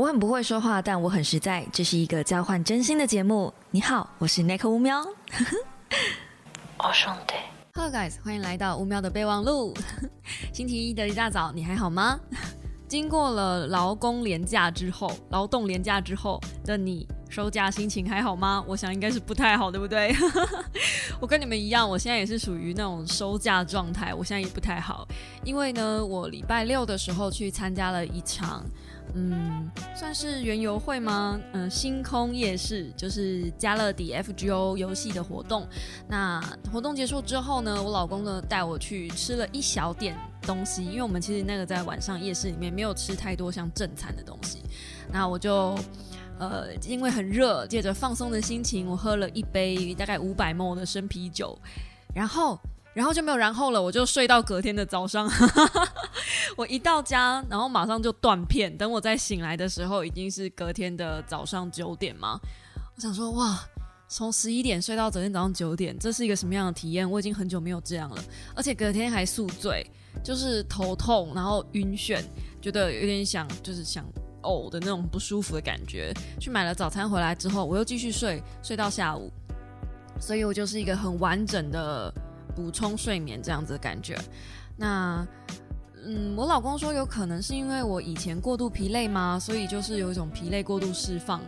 我很不会说话，但我很实在。这是一个交换真心的节目。你好，我是 Nick 乌喵。我兄弟，Hello guys，欢迎来到乌喵的备忘录。星期一的一大早，你还好吗？经过了劳工廉假之后，劳动廉假之后的你，收假心情还好吗？我想应该是不太好，对不对？我跟你们一样，我现在也是属于那种收假状态。我现在也不太好，因为呢，我礼拜六的时候去参加了一场。嗯，算是园游会吗？嗯，星空夜市就是加勒底 FGO 游戏的活动。那活动结束之后呢，我老公呢带我去吃了一小点东西，因为我们其实那个在晚上夜市里面没有吃太多像正餐的东西。那我就呃，因为很热，借着放松的心情，我喝了一杯大概五百 m 的生啤酒，然后。然后就没有然后了，我就睡到隔天的早上。我一到家，然后马上就断片。等我再醒来的时候，已经是隔天的早上九点嘛。我想说，哇，从十一点睡到昨天早上九点，这是一个什么样的体验？我已经很久没有这样了，而且隔天还宿醉，就是头痛，然后晕眩，觉得有点想，就是想呕的那种不舒服的感觉。去买了早餐回来之后，我又继续睡，睡到下午，所以我就是一个很完整的。补充睡眠这样子的感觉，那嗯，我老公说有可能是因为我以前过度疲累吗？所以就是有一种疲累过度释放，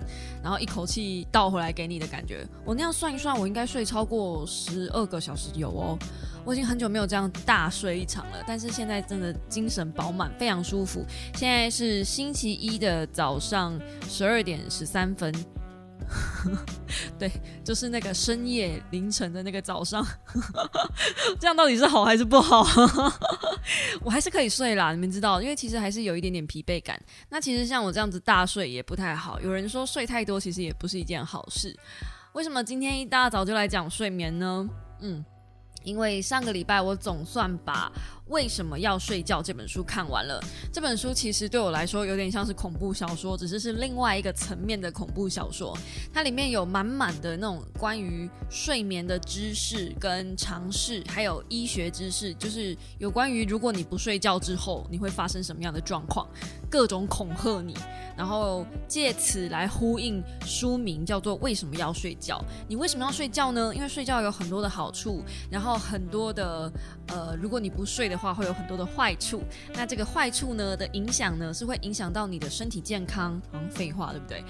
然后一口气倒回来给你的感觉。我那样算一算，我应该睡超过十二个小时有哦。我已经很久没有这样大睡一场了，但是现在真的精神饱满，非常舒服。现在是星期一的早上十二点十三分。对，就是那个深夜凌晨的那个早上，这样到底是好还是不好？我还是可以睡啦，你们知道，因为其实还是有一点点疲惫感。那其实像我这样子大睡也不太好。有人说睡太多其实也不是一件好事。为什么今天一大早就来讲睡眠呢？嗯，因为上个礼拜我总算把。为什么要睡觉？这本书看完了。这本书其实对我来说有点像是恐怖小说，只是是另外一个层面的恐怖小说。它里面有满满的那种关于睡眠的知识跟常识，还有医学知识，就是有关于如果你不睡觉之后你会发生什么样的状况，各种恐吓你，然后借此来呼应书名叫做《为什么要睡觉》。你为什么要睡觉呢？因为睡觉有很多的好处，然后很多的呃，如果你不睡的。话会有很多的坏处，那这个坏处呢的影响呢是会影响到你的身体健康。嗯，废话对不对？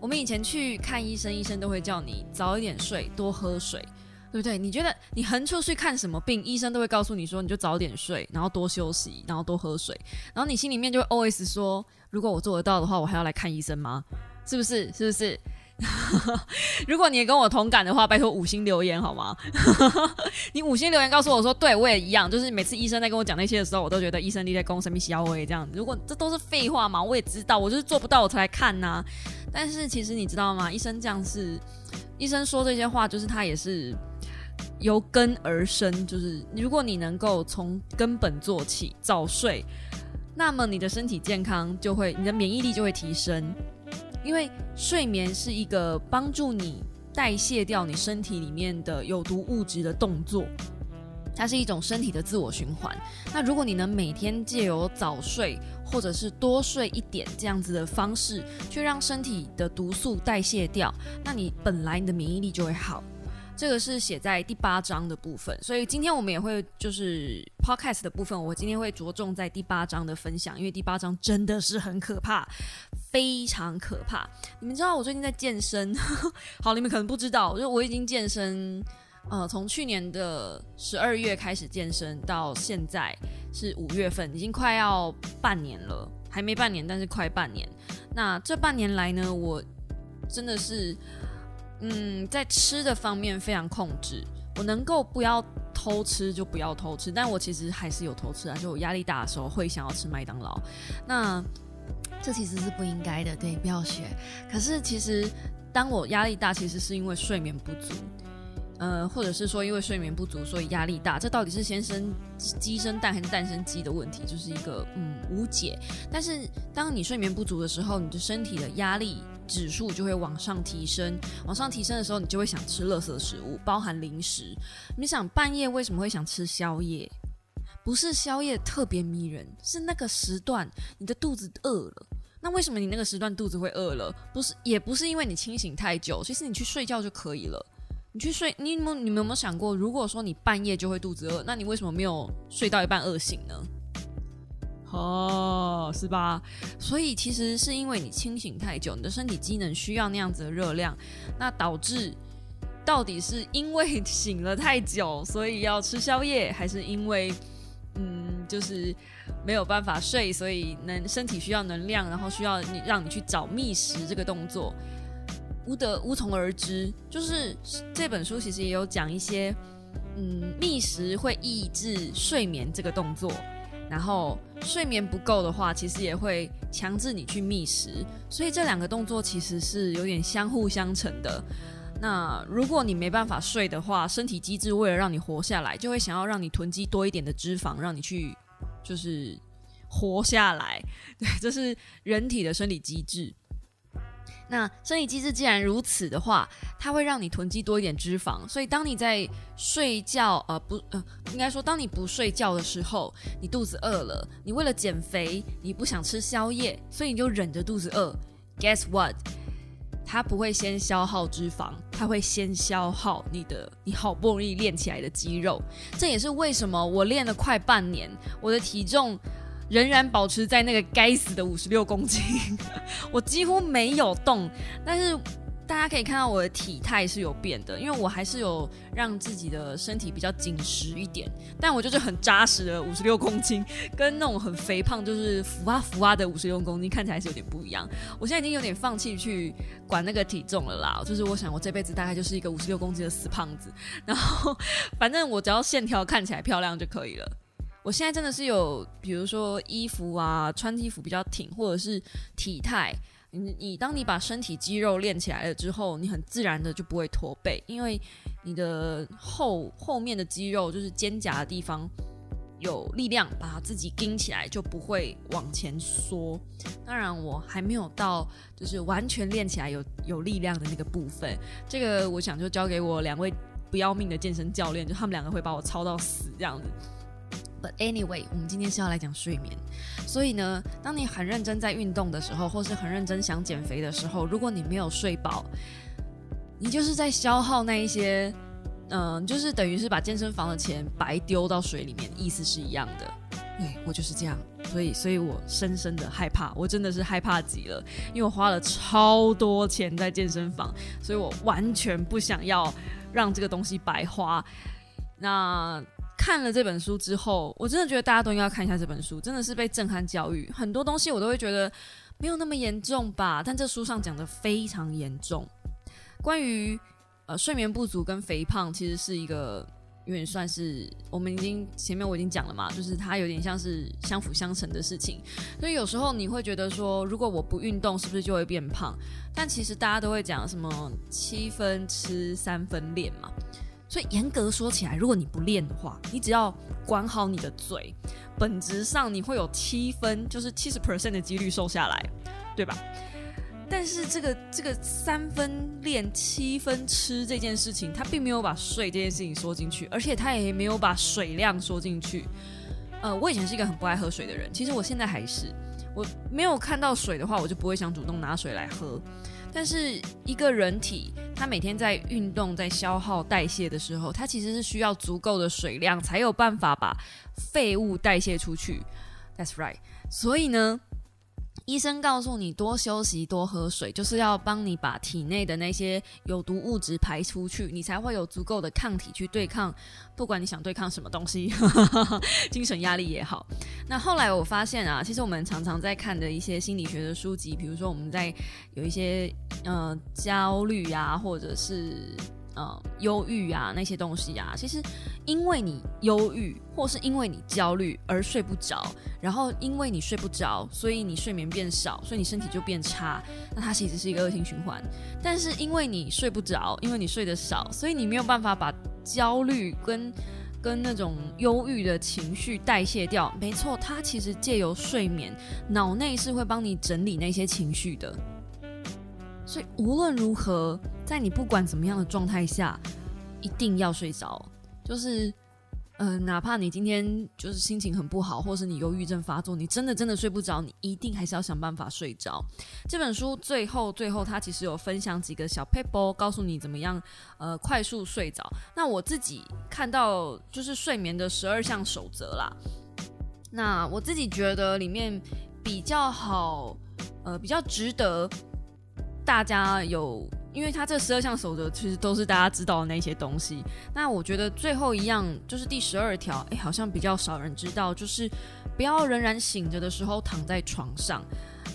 我们以前去看医生，医生都会叫你早一点睡，多喝水，对不对？你觉得你横出去看什么病，医生都会告诉你说你就早点睡，然后多休息，然后多喝水，然后你心里面就会 OS 说，如果我做得到的话，我还要来看医生吗？是不是？是不是？如果你也跟我同感的话，拜托五星留言好吗？你五星留言告诉我说，对我也一样，就是每次医生在跟我讲那些的时候，我都觉得医生你在攻什么小威这样。如果这都是废话嘛，我也知道，我就是做不到我才来看呐。但是其实你知道吗？医生这样是，医生说这些话，就是他也是由根而生，就是如果你能够从根本做起，早睡，那么你的身体健康就会，你的免疫力就会提升。因为睡眠是一个帮助你代谢掉你身体里面的有毒物质的动作，它是一种身体的自我循环。那如果你能每天借由早睡或者是多睡一点这样子的方式，去让身体的毒素代谢掉，那你本来你的免疫力就会好。这个是写在第八章的部分，所以今天我们也会就是 podcast 的部分，我今天会着重在第八章的分享，因为第八章真的是很可怕，非常可怕。你们知道我最近在健身，好，你们可能不知道，就我已经健身，呃，从去年的十二月开始健身，到现在是五月份，已经快要半年了，还没半年，但是快半年。那这半年来呢，我真的是。嗯，在吃的方面非常控制，我能够不要偷吃就不要偷吃，但我其实还是有偷吃啊，就我压力大的时候会想要吃麦当劳，那这其实是不应该的，对，不要学。可是其实当我压力大，其实是因为睡眠不足。呃，或者是说因为睡眠不足，所以压力大，这到底是先生鸡生蛋还是蛋生鸡的问题，就是一个嗯无解。但是当你睡眠不足的时候，你的身体的压力指数就会往上提升，往上提升的时候，你就会想吃垃圾食物，包含零食。你想半夜为什么会想吃宵夜？不是宵夜特别迷人，是那个时段你的肚子饿了。那为什么你那个时段肚子会饿了？不是，也不是因为你清醒太久，其实你去睡觉就可以了。你去睡，你有你们有没有想过，如果说你半夜就会肚子饿，那你为什么没有睡到一半饿醒呢？哦，是吧？所以其实是因为你清醒太久，你的身体机能需要那样子的热量，那导致到底是因为 醒了太久，所以要吃宵夜，还是因为嗯，就是没有办法睡，所以能身体需要能量，然后需要你让你去找觅食这个动作，无得无从而知。就是这本书其实也有讲一些，嗯，觅食会抑制睡眠这个动作。然后睡眠不够的话，其实也会强制你去觅食，所以这两个动作其实是有点相互相成的。那如果你没办法睡的话，身体机制为了让你活下来，就会想要让你囤积多一点的脂肪，让你去就是活下来。对，这是人体的生理机制。那生理机制既然如此的话，它会让你囤积多一点脂肪，所以当你在睡觉，呃不，呃应该说当你不睡觉的时候，你肚子饿了，你为了减肥，你不想吃宵夜，所以你就忍着肚子饿。Guess what？它不会先消耗脂肪，它会先消耗你的你好不容易练起来的肌肉。这也是为什么我练了快半年，我的体重。仍然保持在那个该死的五十六公斤，我几乎没有动，但是大家可以看到我的体态是有变的，因为我还是有让自己的身体比较紧实一点，但我就是很扎实的五十六公斤，跟那种很肥胖就是浮啊浮啊的五十六公斤看起来是有点不一样。我现在已经有点放弃去管那个体重了啦，就是我想我这辈子大概就是一个五十六公斤的死胖子，然后反正我只要线条看起来漂亮就可以了。我现在真的是有，比如说衣服啊，穿衣服比较挺，或者是体态。你你当你把身体肌肉练起来了之后，你很自然的就不会驼背，因为你的后后面的肌肉就是肩胛的地方有力量把自己顶起来，就不会往前缩。当然，我还没有到就是完全练起来有有力量的那个部分。这个我想就交给我两位不要命的健身教练，就他们两个会把我操到死这样子。Anyway，我们今天是要来讲睡眠，所以呢，当你很认真在运动的时候，或是很认真想减肥的时候，如果你没有睡饱，你就是在消耗那一些，嗯，就是等于是把健身房的钱白丢到水里面，意思是一样的。对我就是这样，所以，所以我深深的害怕，我真的是害怕极了，因为我花了超多钱在健身房，所以我完全不想要让这个东西白花。那。看了这本书之后，我真的觉得大家都应该看一下这本书，真的是被震撼教育。很多东西我都会觉得没有那么严重吧，但这书上讲的非常严重。关于呃睡眠不足跟肥胖，其实是一个有点算是我们已经前面我已经讲了嘛，就是它有点像是相辅相成的事情。所以有时候你会觉得说，如果我不运动，是不是就会变胖？但其实大家都会讲什么七分吃三分练嘛。所以严格说起来，如果你不练的话，你只要管好你的嘴，本质上你会有七分，就是七十 percent 的几率瘦下来，对吧？但是这个这个三分练七分吃这件事情，他并没有把睡这件事情说进去，而且他也没有把水量说进去。呃，我以前是一个很不爱喝水的人，其实我现在还是，我没有看到水的话，我就不会想主动拿水来喝。但是一个人体，他每天在运动、在消耗代谢的时候，他其实是需要足够的水量，才有办法把废物代谢出去。That's right。所以呢。医生告诉你多休息、多喝水，就是要帮你把体内的那些有毒物质排出去，你才会有足够的抗体去对抗，不管你想对抗什么东西，精神压力也好。那后来我发现啊，其实我们常常在看的一些心理学的书籍，比如说我们在有一些呃焦虑啊，或者是。呃，忧郁啊，那些东西啊，其实因为你忧郁，或是因为你焦虑而睡不着，然后因为你睡不着，所以你睡眠变少，所以你身体就变差，那它其实是一个恶性循环。但是因为你睡不着，因为你睡得少，所以你没有办法把焦虑跟跟那种忧郁的情绪代谢掉。没错，它其实借由睡眠，脑内是会帮你整理那些情绪的。所以无论如何，在你不管怎么样的状态下，一定要睡着。就是呃，哪怕你今天就是心情很不好，或是你忧郁症发作，你真的真的睡不着，你一定还是要想办法睡着。这本书最后最后，它其实有分享几个小 paper，告诉你怎么样呃快速睡着。那我自己看到就是睡眠的十二项守则啦。那我自己觉得里面比较好，呃，比较值得大家有。因为它这十二项守则其实都是大家知道的那些东西。那我觉得最后一样就是第十二条，哎，好像比较少人知道，就是不要仍然醒着的时候躺在床上。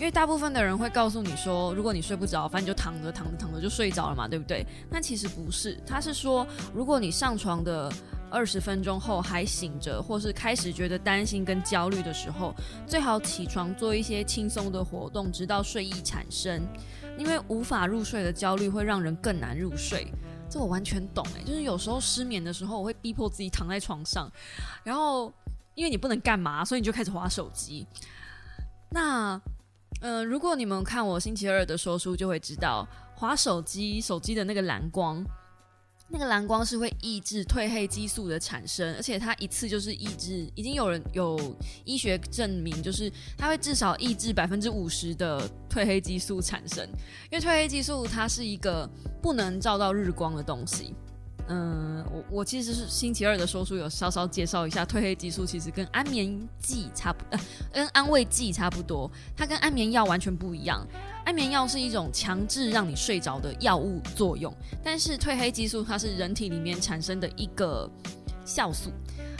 因为大部分的人会告诉你说，如果你睡不着，反正你就躺着躺着躺着就睡着了嘛，对不对？那其实不是，他是说，如果你上床的二十分钟后还醒着，或是开始觉得担心跟焦虑的时候，最好起床做一些轻松的活动，直到睡意产生。因为无法入睡的焦虑会让人更难入睡，这我完全懂诶。就是有时候失眠的时候，我会逼迫自己躺在床上，然后因为你不能干嘛，所以你就开始划手机。那，呃，如果你们看我星期二的说书，就会知道划手机，手机的那个蓝光。那个蓝光是会抑制褪黑激素的产生，而且它一次就是抑制，已经有人有医学证明，就是它会至少抑制百分之五十的褪黑激素产生。因为褪黑激素它是一个不能照到日光的东西。嗯，我我其实是星期二的说书有稍稍介绍一下，褪黑激素其实跟安眠剂差不，跟安慰剂差不多，它跟安眠药完全不一样。安眠药是一种强制让你睡着的药物作用，但是褪黑激素它是人体里面产生的一个酵素。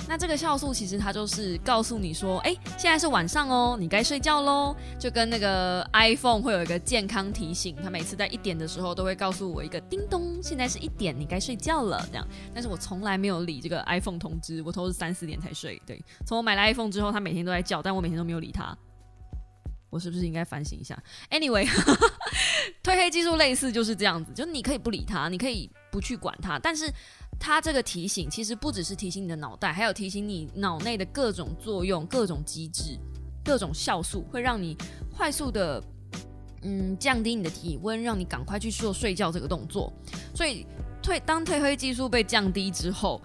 那这个酵素其实它就是告诉你说，哎，现在是晚上哦，你该睡觉喽。就跟那个 iPhone 会有一个健康提醒，它每次在一点的时候都会告诉我一个叮咚，现在是一点，你该睡觉了这样。但是我从来没有理这个 iPhone 通知，我都是三四点才睡。对，从我买了 iPhone 之后，它每天都在叫，但我每天都没有理它。我是不是应该反省一下？Anyway，褪黑激素类似就是这样子，就你可以不理它，你可以不去管它，但是它这个提醒其实不只是提醒你的脑袋，还有提醒你脑内的各种作用、各种机制、各种酵素，会让你快速的嗯降低你的体温，让你赶快去做睡觉这个动作。所以褪当褪黑激素被降低之后，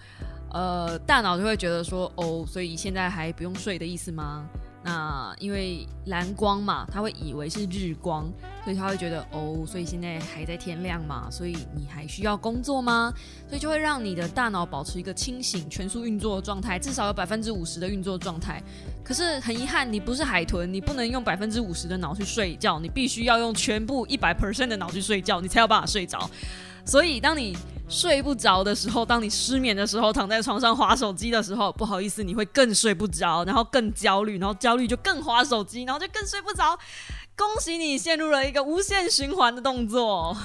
呃，大脑就会觉得说，哦，所以现在还不用睡的意思吗？那因为蓝光嘛，他会以为是日光，所以他会觉得哦，所以现在还在天亮嘛，所以你还需要工作吗？所以就会让你的大脑保持一个清醒、全速运作的状态，至少有百分之五十的运作状态。可是很遗憾，你不是海豚，你不能用百分之五十的脑去睡觉，你必须要用全部一百 percent 的脑去睡觉，你才有办法睡着。所以当你睡不着的时候，当你失眠的时候，躺在床上划手机的时候，不好意思，你会更睡不着，然后更焦虑，然后焦虑就更划手机，然后就更睡不着。恭喜你陷入了一个无限循环的动作。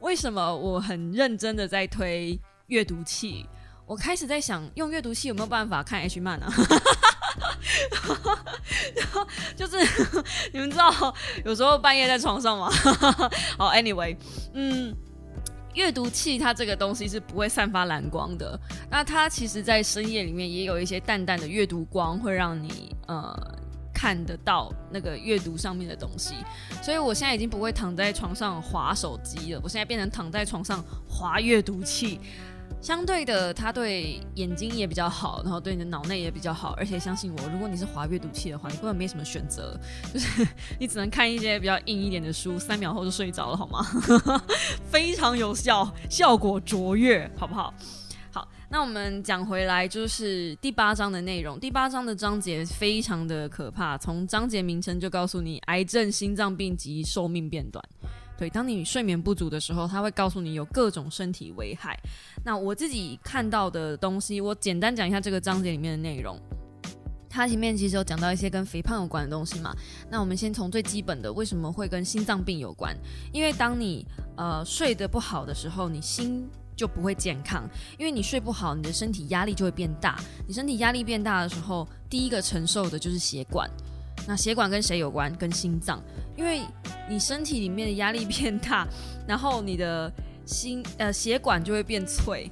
为什么我很认真的在推阅读器？我开始在想，用阅读器有没有办法看 H 漫啊？然 后就是 你们知道，有时候半夜在床上嘛。好，Anyway，嗯。阅读器它这个东西是不会散发蓝光的，那它其实，在深夜里面也有一些淡淡的阅读光，会让你呃看得到那个阅读上面的东西。所以我现在已经不会躺在床上划手机了，我现在变成躺在床上划阅读器。相对的，它对眼睛也比较好，然后对你的脑内也比较好。而且相信我，如果你是滑阅读器的话，你根本没什么选择，就是你只能看一些比较硬一点的书，三秒后就睡着了，好吗？非常有效，效果卓越，好不好？好，那我们讲回来，就是第八章的内容。第八章的章节非常的可怕，从章节名称就告诉你，癌症、心脏病及寿命变短。对，当你睡眠不足的时候，他会告诉你有各种身体危害。那我自己看到的东西，我简单讲一下这个章节里面的内容。它前面其实有讲到一些跟肥胖有关的东西嘛。那我们先从最基本的，为什么会跟心脏病有关？因为当你呃睡得不好的时候，你心就不会健康。因为你睡不好，你的身体压力就会变大。你身体压力变大的时候，第一个承受的就是血管。那血管跟谁有关？跟心脏，因为你身体里面的压力变大，然后你的心呃血管就会变脆。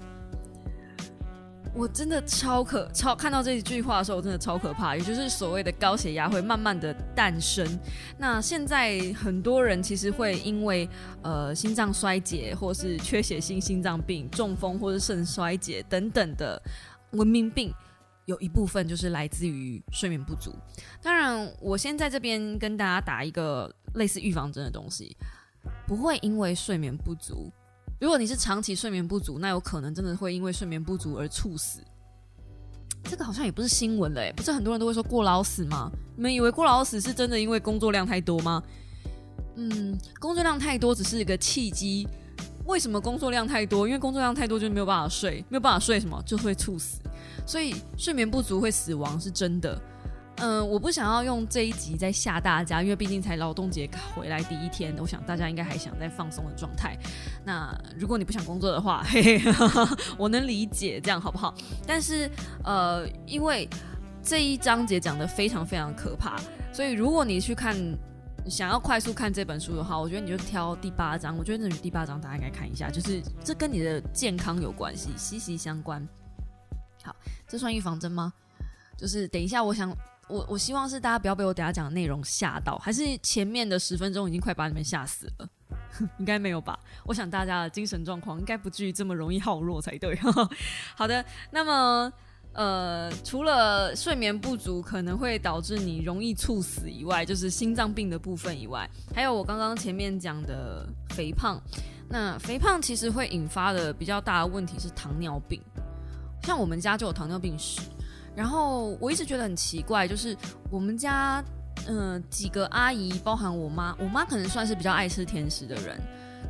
我真的超可超看到这一句话的时候，我真的超可怕，也就是所谓的高血压会慢慢的诞生。那现在很多人其实会因为呃心脏衰竭，或是缺血性心脏病、中风或是肾衰竭等等的文明病，有一部分就是来自于睡眠不足。当然，我先在这边跟大家打一个类似预防针的东西，不会因为睡眠不足。如果你是长期睡眠不足，那有可能真的会因为睡眠不足而猝死。这个好像也不是新闻嘞，不是很多人都会说过劳死吗？你们以为过劳死是真的因为工作量太多吗？嗯，工作量太多只是一个契机。为什么工作量太多？因为工作量太多就没有办法睡，没有办法睡什么就会猝死。所以睡眠不足会死亡是真的。嗯，我不想要用这一集在吓大家，因为毕竟才劳动节回来第一天，我想大家应该还想在放松的状态。那如果你不想工作的话，嘿嘿，我能理解，这样好不好？但是呃，因为这一章节讲的非常非常可怕，所以如果你去看，想要快速看这本书的话，我觉得你就挑第八章。我觉得那第八章大家应该看一下，就是这跟你的健康有关系，息息相关。好，这算预防针吗？就是等一下，我想。我我希望是大家不要被我等下讲的内容吓到，还是前面的十分钟已经快把你们吓死了？应该没有吧？我想大家的精神状况应该不至于这么容易耗弱才对。好的，那么呃，除了睡眠不足可能会导致你容易猝死以外，就是心脏病的部分以外，还有我刚刚前面讲的肥胖。那肥胖其实会引发的比较大的问题是糖尿病，像我们家就有糖尿病史。然后我一直觉得很奇怪，就是我们家嗯几个阿姨，包含我妈，我妈可能算是比较爱吃甜食的人，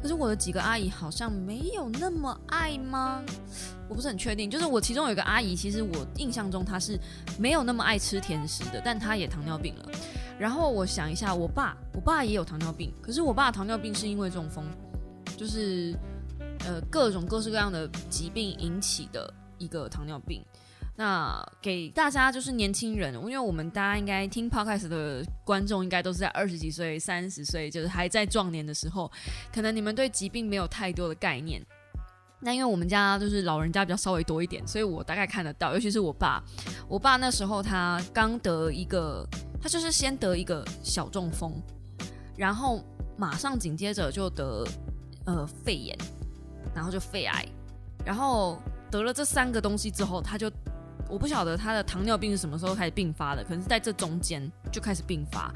可是我的几个阿姨好像没有那么爱吗？我不是很确定。就是我其中有一个阿姨，其实我印象中她是没有那么爱吃甜食的，但她也糖尿病了。然后我想一下，我爸，我爸也有糖尿病，可是我爸糖尿病是因为中风，就是呃各种各式各样的疾病引起的一个糖尿病。那给大家就是年轻人，因为我们大家应该听 podcast 的观众应该都是在二十几岁、三十岁，就是还在壮年的时候，可能你们对疾病没有太多的概念。那因为我们家就是老人家比较稍微多一点，所以我大概看得到，尤其是我爸，我爸那时候他刚得一个，他就是先得一个小中风，然后马上紧接着就得呃肺炎，然后就肺癌，然后得了这三个东西之后，他就。我不晓得他的糖尿病是什么时候开始并发的，可能是在这中间就开始并发。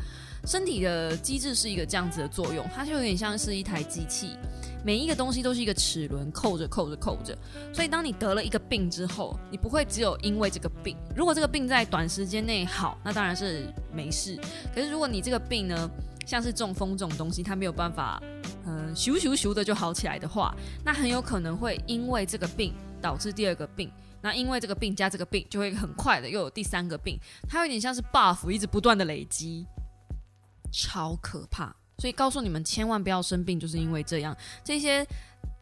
身体的机制是一个这样子的作用，它就有点像是一台机器，每一个东西都是一个齿轮，扣着扣着扣着。所以当你得了一个病之后，你不会只有因为这个病。如果这个病在短时间内好，那当然是没事。可是如果你这个病呢，像是中风这种东西，它没有办法，嗯，咻咻咻的就好起来的话，那很有可能会因为这个病导致第二个病。那因为这个病加这个病，就会很快的又有第三个病，它有点像是 buff，一直不断的累积，超可怕。所以告诉你们，千万不要生病，就是因为这样。这些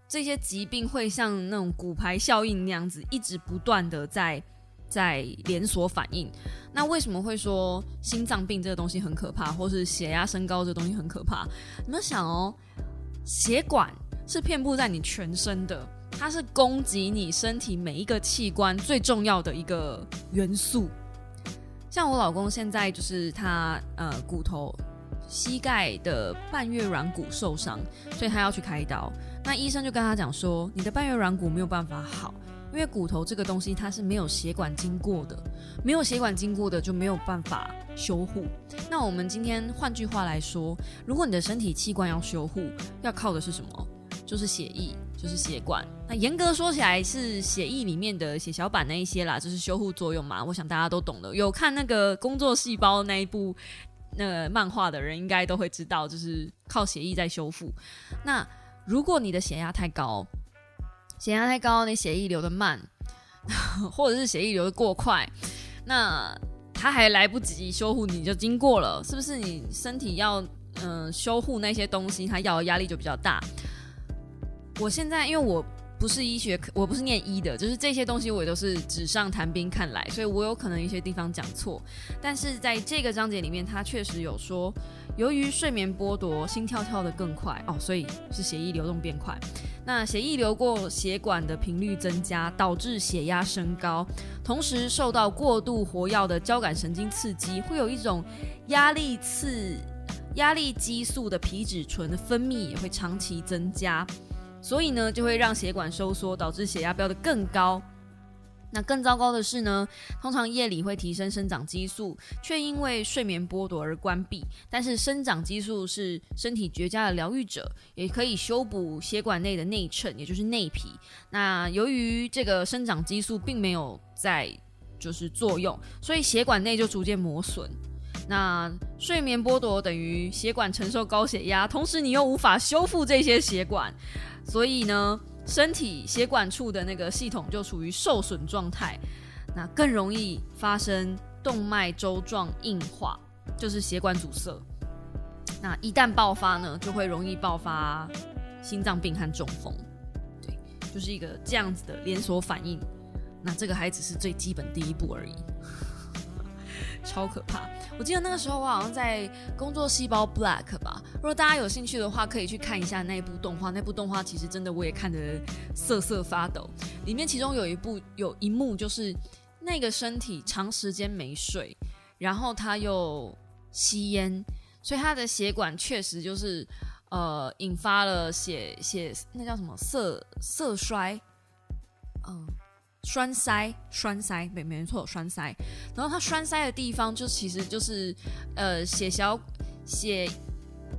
这些疾病会像那种骨牌效应那样子，一直不断的在在连锁反应。那为什么会说心脏病这个东西很可怕，或是血压升高这东西很可怕？你们想哦，血管是遍布在你全身的。它是供给你身体每一个器官最重要的一个元素。像我老公现在就是他呃骨头膝盖的半月软骨受伤，所以他要去开刀。那医生就跟他讲说，你的半月软骨没有办法好，因为骨头这个东西它是没有血管经过的，没有血管经过的就没有办法修护。那我们今天换句话来说，如果你的身体器官要修护，要靠的是什么？就是血液，就是血管。那严格说起来是血液里面的血小板那一些啦，就是修护作用嘛。我想大家都懂的，有看那个工作细胞那一部那个漫画的人，应该都会知道，就是靠血液在修复。那如果你的血压太高，血压太高，你血液流的慢，或者是血液流的过快，那它还来不及修护，你就经过了，是不是？你身体要嗯修护那些东西，它要的压力就比较大。我现在因为我不是医学，我不是念医的，就是这些东西我也都是纸上谈兵看来，所以我有可能一些地方讲错。但是在这个章节里面，他确实有说，由于睡眠剥夺，心跳跳得更快哦，所以是血液流动变快。那血液流过血管的频率增加，导致血压升高，同时受到过度活跃的交感神经刺激，会有一种压力刺压力激素的皮质醇的分泌也会长期增加，所以呢，就会让血管收缩，导致血压飙得更高。那更糟糕的是呢，通常夜里会提升生长激素，却因为睡眠剥夺而关闭。但是生长激素是身体绝佳的疗愈者，也可以修补血管内的内衬，也就是内皮。那由于这个生长激素并没有在就是作用，所以血管内就逐渐磨损。那睡眠剥夺等于血管承受高血压，同时你又无法修复这些血管，所以呢？身体血管处的那个系统就处于受损状态，那更容易发生动脉粥状硬化，就是血管阻塞。那一旦爆发呢，就会容易爆发心脏病和中风。对，就是一个这样子的连锁反应。那这个还只是最基本第一步而已。超可怕！我记得那个时候我好像在工作细胞 Black 吧。如果大家有兴趣的话，可以去看一下那部动画。那部动画其实真的我也看得瑟瑟发抖。里面其中有一部有一幕就是那个身体长时间没睡，然后他又吸烟，所以他的血管确实就是呃引发了血血那叫什么色色衰，嗯。栓塞，栓塞，没没错，栓塞。然后它栓塞的地方，就其实就是，呃，血小血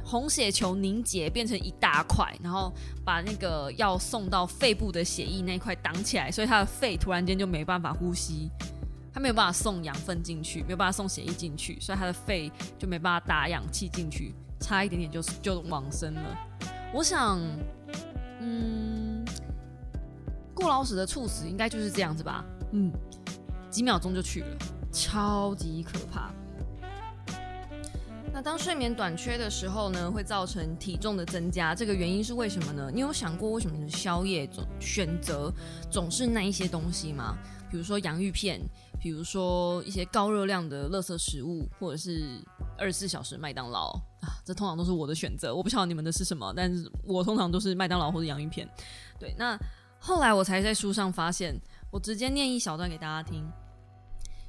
红血球凝结变成一大块，然后把那个要送到肺部的血液那块挡起来，所以他的肺突然间就没办法呼吸，他没有办法送养分进去，没有办法送血液进去，所以他的肺就没办法打氧气进去，差一点点就就往生了。我想，嗯。过劳死的猝死应该就是这样子吧，嗯，几秒钟就去了，超级可怕。那当睡眠短缺的时候呢，会造成体重的增加，这个原因是为什么呢？你有想过为什么你的宵夜总选择总是那一些东西吗？比如说洋芋片，比如说一些高热量的垃圾食物，或者是二十四小时麦当劳啊，这通常都是我的选择。我不晓得你们的是什么，但是我通常都是麦当劳或者洋芋片。对，那。后来我才在书上发现，我直接念一小段给大家听。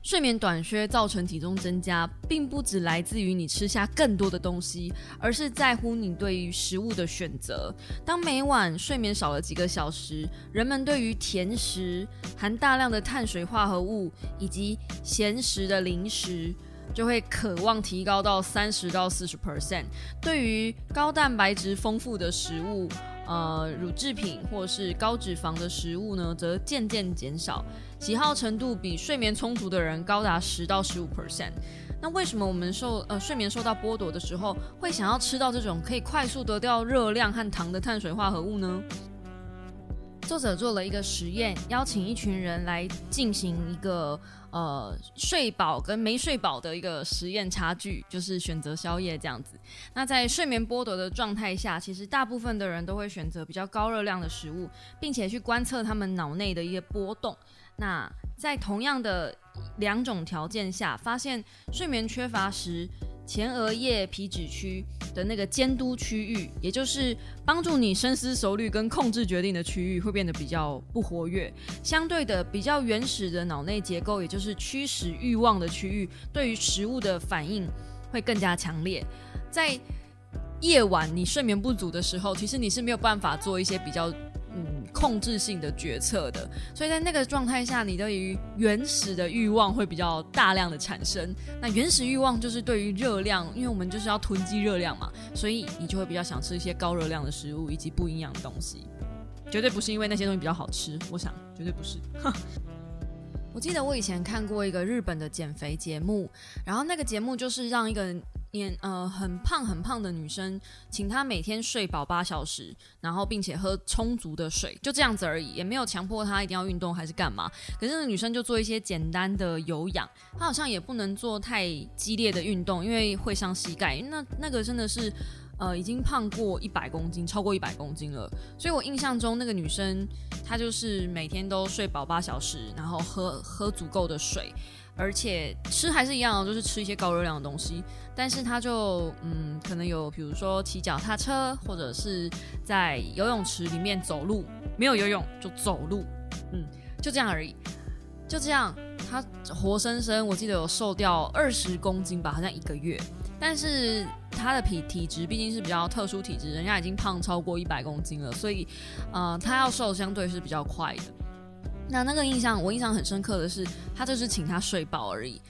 睡眠短缺造成体重增加，并不只来自于你吃下更多的东西，而是在乎你对于食物的选择。当每晚睡眠少了几个小时，人们对于甜食、含大量的碳水化合物以及咸食的零食，就会渴望提高到三十到四十 percent。对于高蛋白质丰富的食物，呃，乳制品或是高脂肪的食物呢，则渐渐减少，喜好程度比睡眠充足的人高达十到十五 percent。那为什么我们受呃睡眠受到剥夺的时候，会想要吃到这种可以快速得掉热量和糖的碳水化合物呢？作者做了一个实验，邀请一群人来进行一个。呃，睡饱跟没睡饱的一个实验差距，就是选择宵夜这样子。那在睡眠剥夺的状态下，其实大部分的人都会选择比较高热量的食物，并且去观测他们脑内的一些波动。那在同样的两种条件下，发现睡眠缺乏时。前额叶皮质区的那个监督区域，也就是帮助你深思熟虑跟控制决定的区域，会变得比较不活跃。相对的，比较原始的脑内结构，也就是驱使欲望的区域，对于食物的反应会更加强烈。在夜晚你睡眠不足的时候，其实你是没有办法做一些比较。嗯，控制性的决策的，所以在那个状态下，你对于原始的欲望会比较大量的产生。那原始欲望就是对于热量，因为我们就是要囤积热量嘛，所以你就会比较想吃一些高热量的食物以及不营养的东西。绝对不是因为那些东西比较好吃，我想绝对不是。我记得我以前看过一个日本的减肥节目，然后那个节目就是让一个年呃很胖很胖的女生，请她每天睡饱八小时，然后并且喝充足的水，就这样子而已，也没有强迫她一定要运动还是干嘛。可是那女生就做一些简单的有氧，她好像也不能做太激烈的运动，因为会伤膝盖。那那个真的是。呃，已经胖过一百公斤，超过一百公斤了。所以我印象中那个女生，她就是每天都睡饱八小时，然后喝喝足够的水，而且吃还是一样，就是吃一些高热量的东西。但是他就嗯，可能有比如说骑脚踏车，或者是在游泳池里面走路，没有游泳就走路，嗯，就这样而已。就这样，他活生生我记得有瘦掉二十公斤吧，好像一个月。但是他的体体质毕竟是比较特殊体质，人家已经胖超过一百公斤了，所以呃，他要瘦相对是比较快的。那那个印象我印象很深刻的是，他就是请他睡饱而已，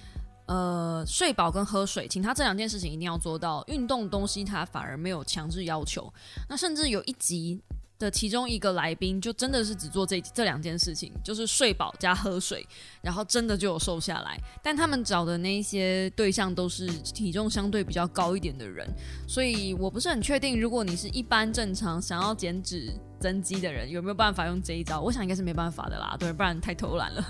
呃，睡饱跟喝水，请他这两件事情一定要做到。运动东西他反而没有强制要求。那甚至有一集。的其中一个来宾就真的是只做这这两件事情，就是睡饱加喝水，然后真的就有瘦下来。但他们找的那些对象都是体重相对比较高一点的人，所以我不是很确定，如果你是一般正常想要减脂。增肌的人有没有办法用这一招？我想应该是没办法的啦，对，不然太偷懒了。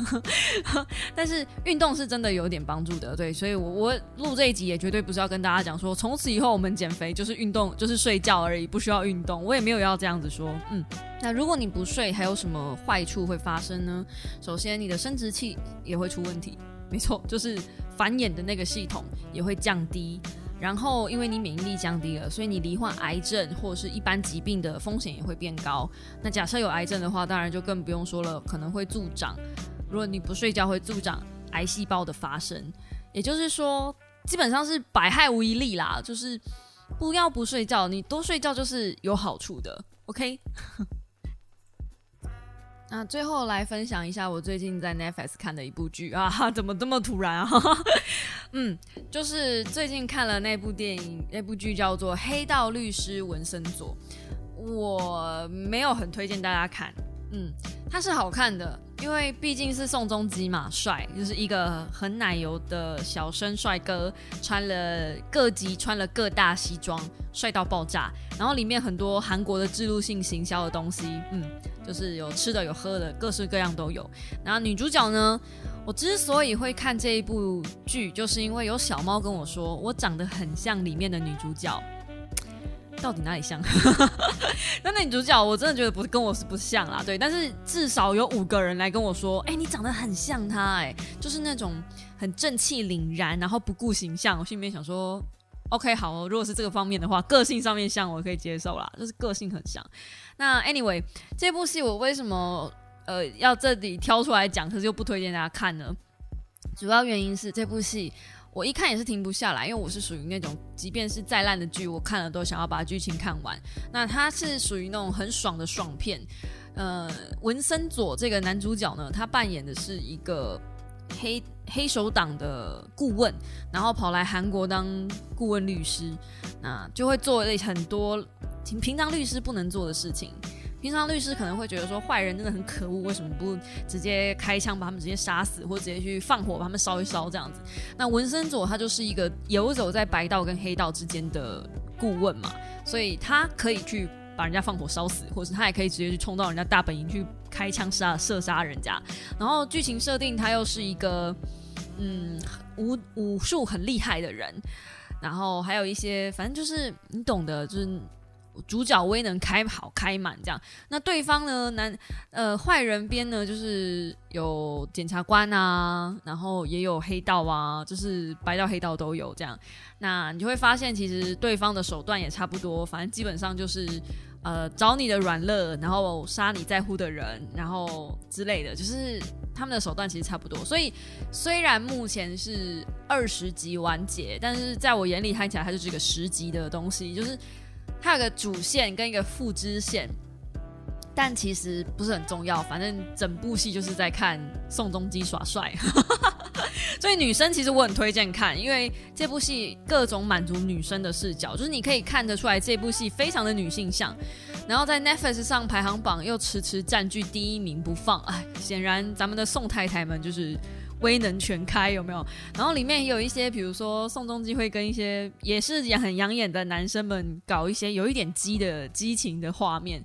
但是运动是真的有点帮助的，对，所以我我录这一集也绝对不是要跟大家讲说，从此以后我们减肥就是运动，就是睡觉而已，不需要运动。我也没有要这样子说，嗯。那如果你不睡，还有什么坏处会发生呢？首先，你的生殖器也会出问题，没错，就是繁衍的那个系统也会降低。然后，因为你免疫力降低了，所以你罹患癌症或者是一般疾病的风险也会变高。那假设有癌症的话，当然就更不用说了，可能会助长。如果你不睡觉，会助长癌细胞的发生。也就是说，基本上是百害无一利啦。就是不要不睡觉，你多睡觉就是有好处的。OK。那最后来分享一下我最近在 Netflix 看的一部剧啊，怎么这么突然啊？嗯，就是最近看了那部电影，那部剧叫做《黑道律师文森佐》，我没有很推荐大家看。嗯，它是好看的，因为毕竟是宋仲基嘛，帅，就是一个很奶油的小生帅哥，穿了各级穿了各大西装，帅到爆炸。然后里面很多韩国的制度性行销的东西，嗯，就是有吃的有喝的，各式各样都有。然后女主角呢，我之所以会看这一部剧，就是因为有小猫跟我说，我长得很像里面的女主角。到底哪里像？那女主角我真的觉得不是跟我是不像啦，对，但是至少有五个人来跟我说，哎，你长得很像她，哎，就是那种很正气凛然，然后不顾形象。我心里面想说，OK，好哦，如果是这个方面的话，个性上面像我可以接受啦，就是个性很像。那 Anyway，这部戏我为什么呃要这里挑出来讲，可是又不推荐大家看呢？主要原因是这部戏。我一看也是停不下来，因为我是属于那种，即便是再烂的剧，我看了都想要把剧情看完。那他是属于那种很爽的爽片。呃，文森佐这个男主角呢，他扮演的是一个黑黑手党的顾问，然后跑来韩国当顾问律师，那就会做很多平常律师不能做的事情。平常律师可能会觉得说坏人真的很可恶，为什么不直接开枪把他们直接杀死，或直接去放火把他们烧一烧这样子？那文森佐他就是一个游走在白道跟黑道之间的顾问嘛，所以他可以去把人家放火烧死，或者他也可以直接去冲到人家大本营去开枪杀射杀人家。然后剧情设定他又是一个嗯武武术很厉害的人，然后还有一些反正就是你懂的，就是。主角威能开好开满这样，那对方呢？男呃坏人边呢，就是有检察官啊，然后也有黑道啊，就是白道黑道都有这样。那你就会发现，其实对方的手段也差不多，反正基本上就是呃找你的软肋，然后杀你在乎的人，然后之类的，就是他们的手段其实差不多。所以虽然目前是二十集完结，但是在我眼里看起来它就是一个十集的东西，就是。它有个主线跟一个副支线，但其实不是很重要。反正整部戏就是在看宋仲基耍帅，所以女生其实我很推荐看，因为这部戏各种满足女生的视角，就是你可以看得出来这部戏非常的女性向。然后在 Netflix 上排行榜又迟迟占据第一名不放，哎，显然咱们的宋太太们就是。威能全开有没有？然后里面也有一些，比如说宋仲基会跟一些也是也很养眼的男生们搞一些有一点激的激情的画面。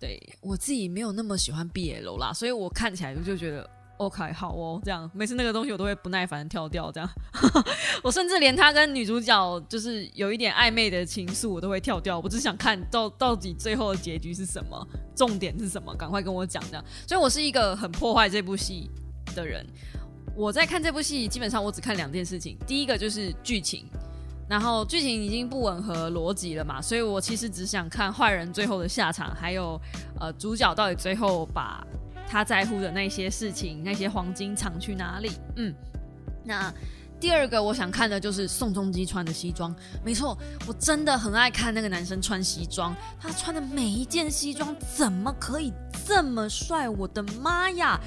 对我自己没有那么喜欢 BL 啦，所以我看起来我就觉得 OK 好哦，这样每次那个东西我都会不耐烦跳掉。这样，我甚至连他跟女主角就是有一点暧昧的情愫我都会跳掉。我只想看到到底最后的结局是什么，重点是什么，赶快跟我讲这样。所以我是一个很破坏这部戏的人。我在看这部戏，基本上我只看两件事情，第一个就是剧情，然后剧情已经不吻合逻辑了嘛，所以我其实只想看坏人最后的下场，还有呃主角到底最后把他在乎的那些事情、那些黄金藏去哪里？嗯，那。第二个我想看的就是宋仲基穿的西装，没错，我真的很爱看那个男生穿西装，他穿的每一件西装怎么可以这么帅？我的妈呀！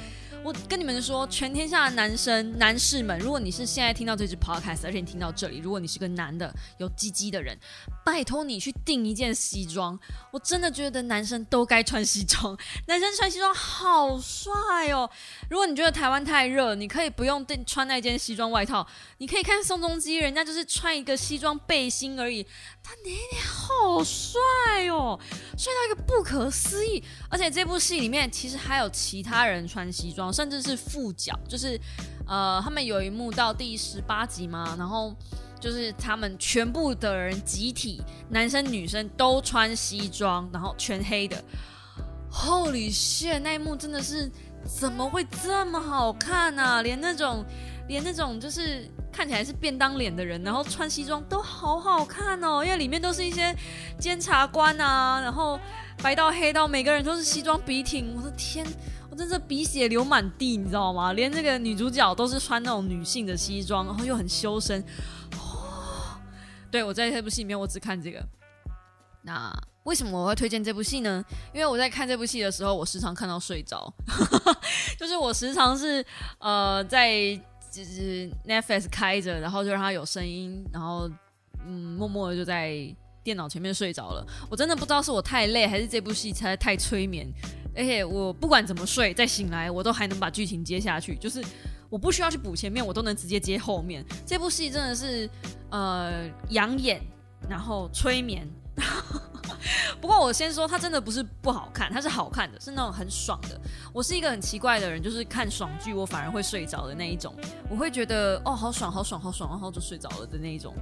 我跟你们说，全天下的男生、男士们，如果你是现在听到这支 podcast，而且你听到这里，如果你是个男的有鸡鸡的人，拜托你去订一件西装。我真的觉得男生都该穿西装，男生穿西装好帅哦。如果你觉得台湾太热，你可以不用订穿那件西装外套，你可以看宋仲基，人家就是穿一个西装背心而已，他那天好帅哦，帅到一个不可思议。而且这部戏里面其实还有其他人穿西装。甚至是副角，就是，呃，他们有一幕到第十八集嘛，然后就是他们全部的人集体，男生女生都穿西装，然后全黑的，Holy shit！那一幕真的是怎么会这么好看呢？连那种连那种就是看起来是便当脸的人，然后穿西装都好好看哦，因为里面都是一些监察官啊，然后白到黑到每个人都是西装笔挺，我的天！我真是鼻血流满地，你知道吗？连那个女主角都是穿那种女性的西装，然后又很修身。对我在这部戏里面，我只看这个。那为什么我会推荐这部戏呢？因为我在看这部戏的时候，我时常看到睡着，就是我时常是呃在就是 Netflix 开着，然后就让它有声音，然后嗯默默的就在电脑前面睡着了。我真的不知道是我太累，还是这部戏才太催眠。而且我不管怎么睡，再醒来我都还能把剧情接下去，就是我不需要去补前面，我都能直接接后面。这部戏真的是呃养眼，然后催眠。不过我先说，它真的不是不好看，它是好看的，是那种很爽的。我是一个很奇怪的人，就是看爽剧我反而会睡着的那一种，我会觉得哦好爽好爽好爽，然后就睡着了的那一种。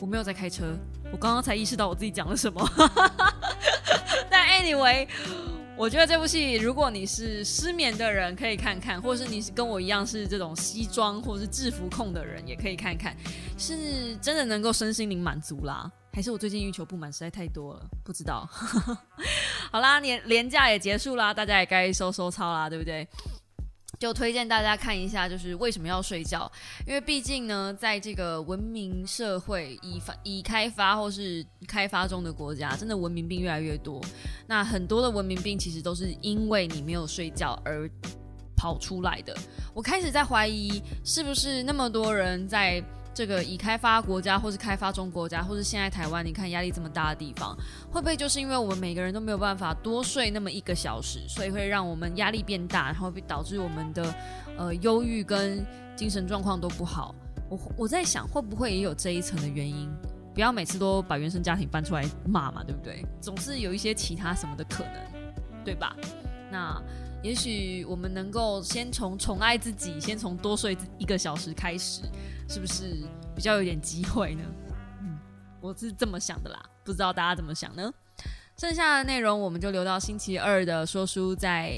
我没有在开车，我刚刚才意识到我自己讲了什么。但 anyway，我觉得这部戏，如果你是失眠的人，可以看看；或者是你是跟我一样是这种西装或者是制服控的人，也可以看看，是真的能够身心灵满足啦。还是我最近欲求不满实在太多了，不知道。好啦，年年假也结束啦，大家也该收收操啦，对不对？就推荐大家看一下，就是为什么要睡觉？因为毕竟呢，在这个文明社会、已发、已开发或是开发中的国家，真的文明病越来越多。那很多的文明病其实都是因为你没有睡觉而跑出来的。我开始在怀疑，是不是那么多人在。这个已开发国家，或是开发中国家，或是现在台湾，你看压力这么大的地方，会不会就是因为我们每个人都没有办法多睡那么一个小时，所以会让我们压力变大，然后导致我们的呃忧郁跟精神状况都不好？我我在想，会不会也有这一层的原因？不要每次都把原生家庭搬出来骂嘛，对不对？总是有一些其他什么的可能，对吧？那也许我们能够先从宠爱自己，先从多睡一个小时开始。是不是比较有点机会呢？嗯，我是这么想的啦，不知道大家怎么想呢？剩下的内容我们就留到星期二的说书再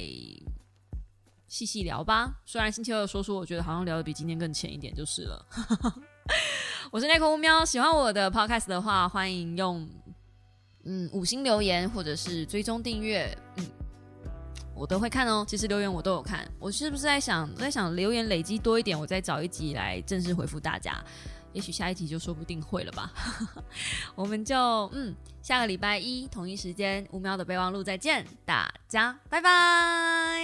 细细聊吧。虽然星期二的说书，我觉得好像聊的比今天更浅一点，就是了。我是奈克乌喵，喜欢我的 podcast 的话，欢迎用嗯五星留言或者是追踪订阅，嗯。我都会看哦，其实留言我都有看。我是不是在想，在想留言累积多一点，我再找一集来正式回复大家。也许下一集就说不定会了吧。我们就嗯，下个礼拜一同一时间五秒的备忘录再见，大家拜拜。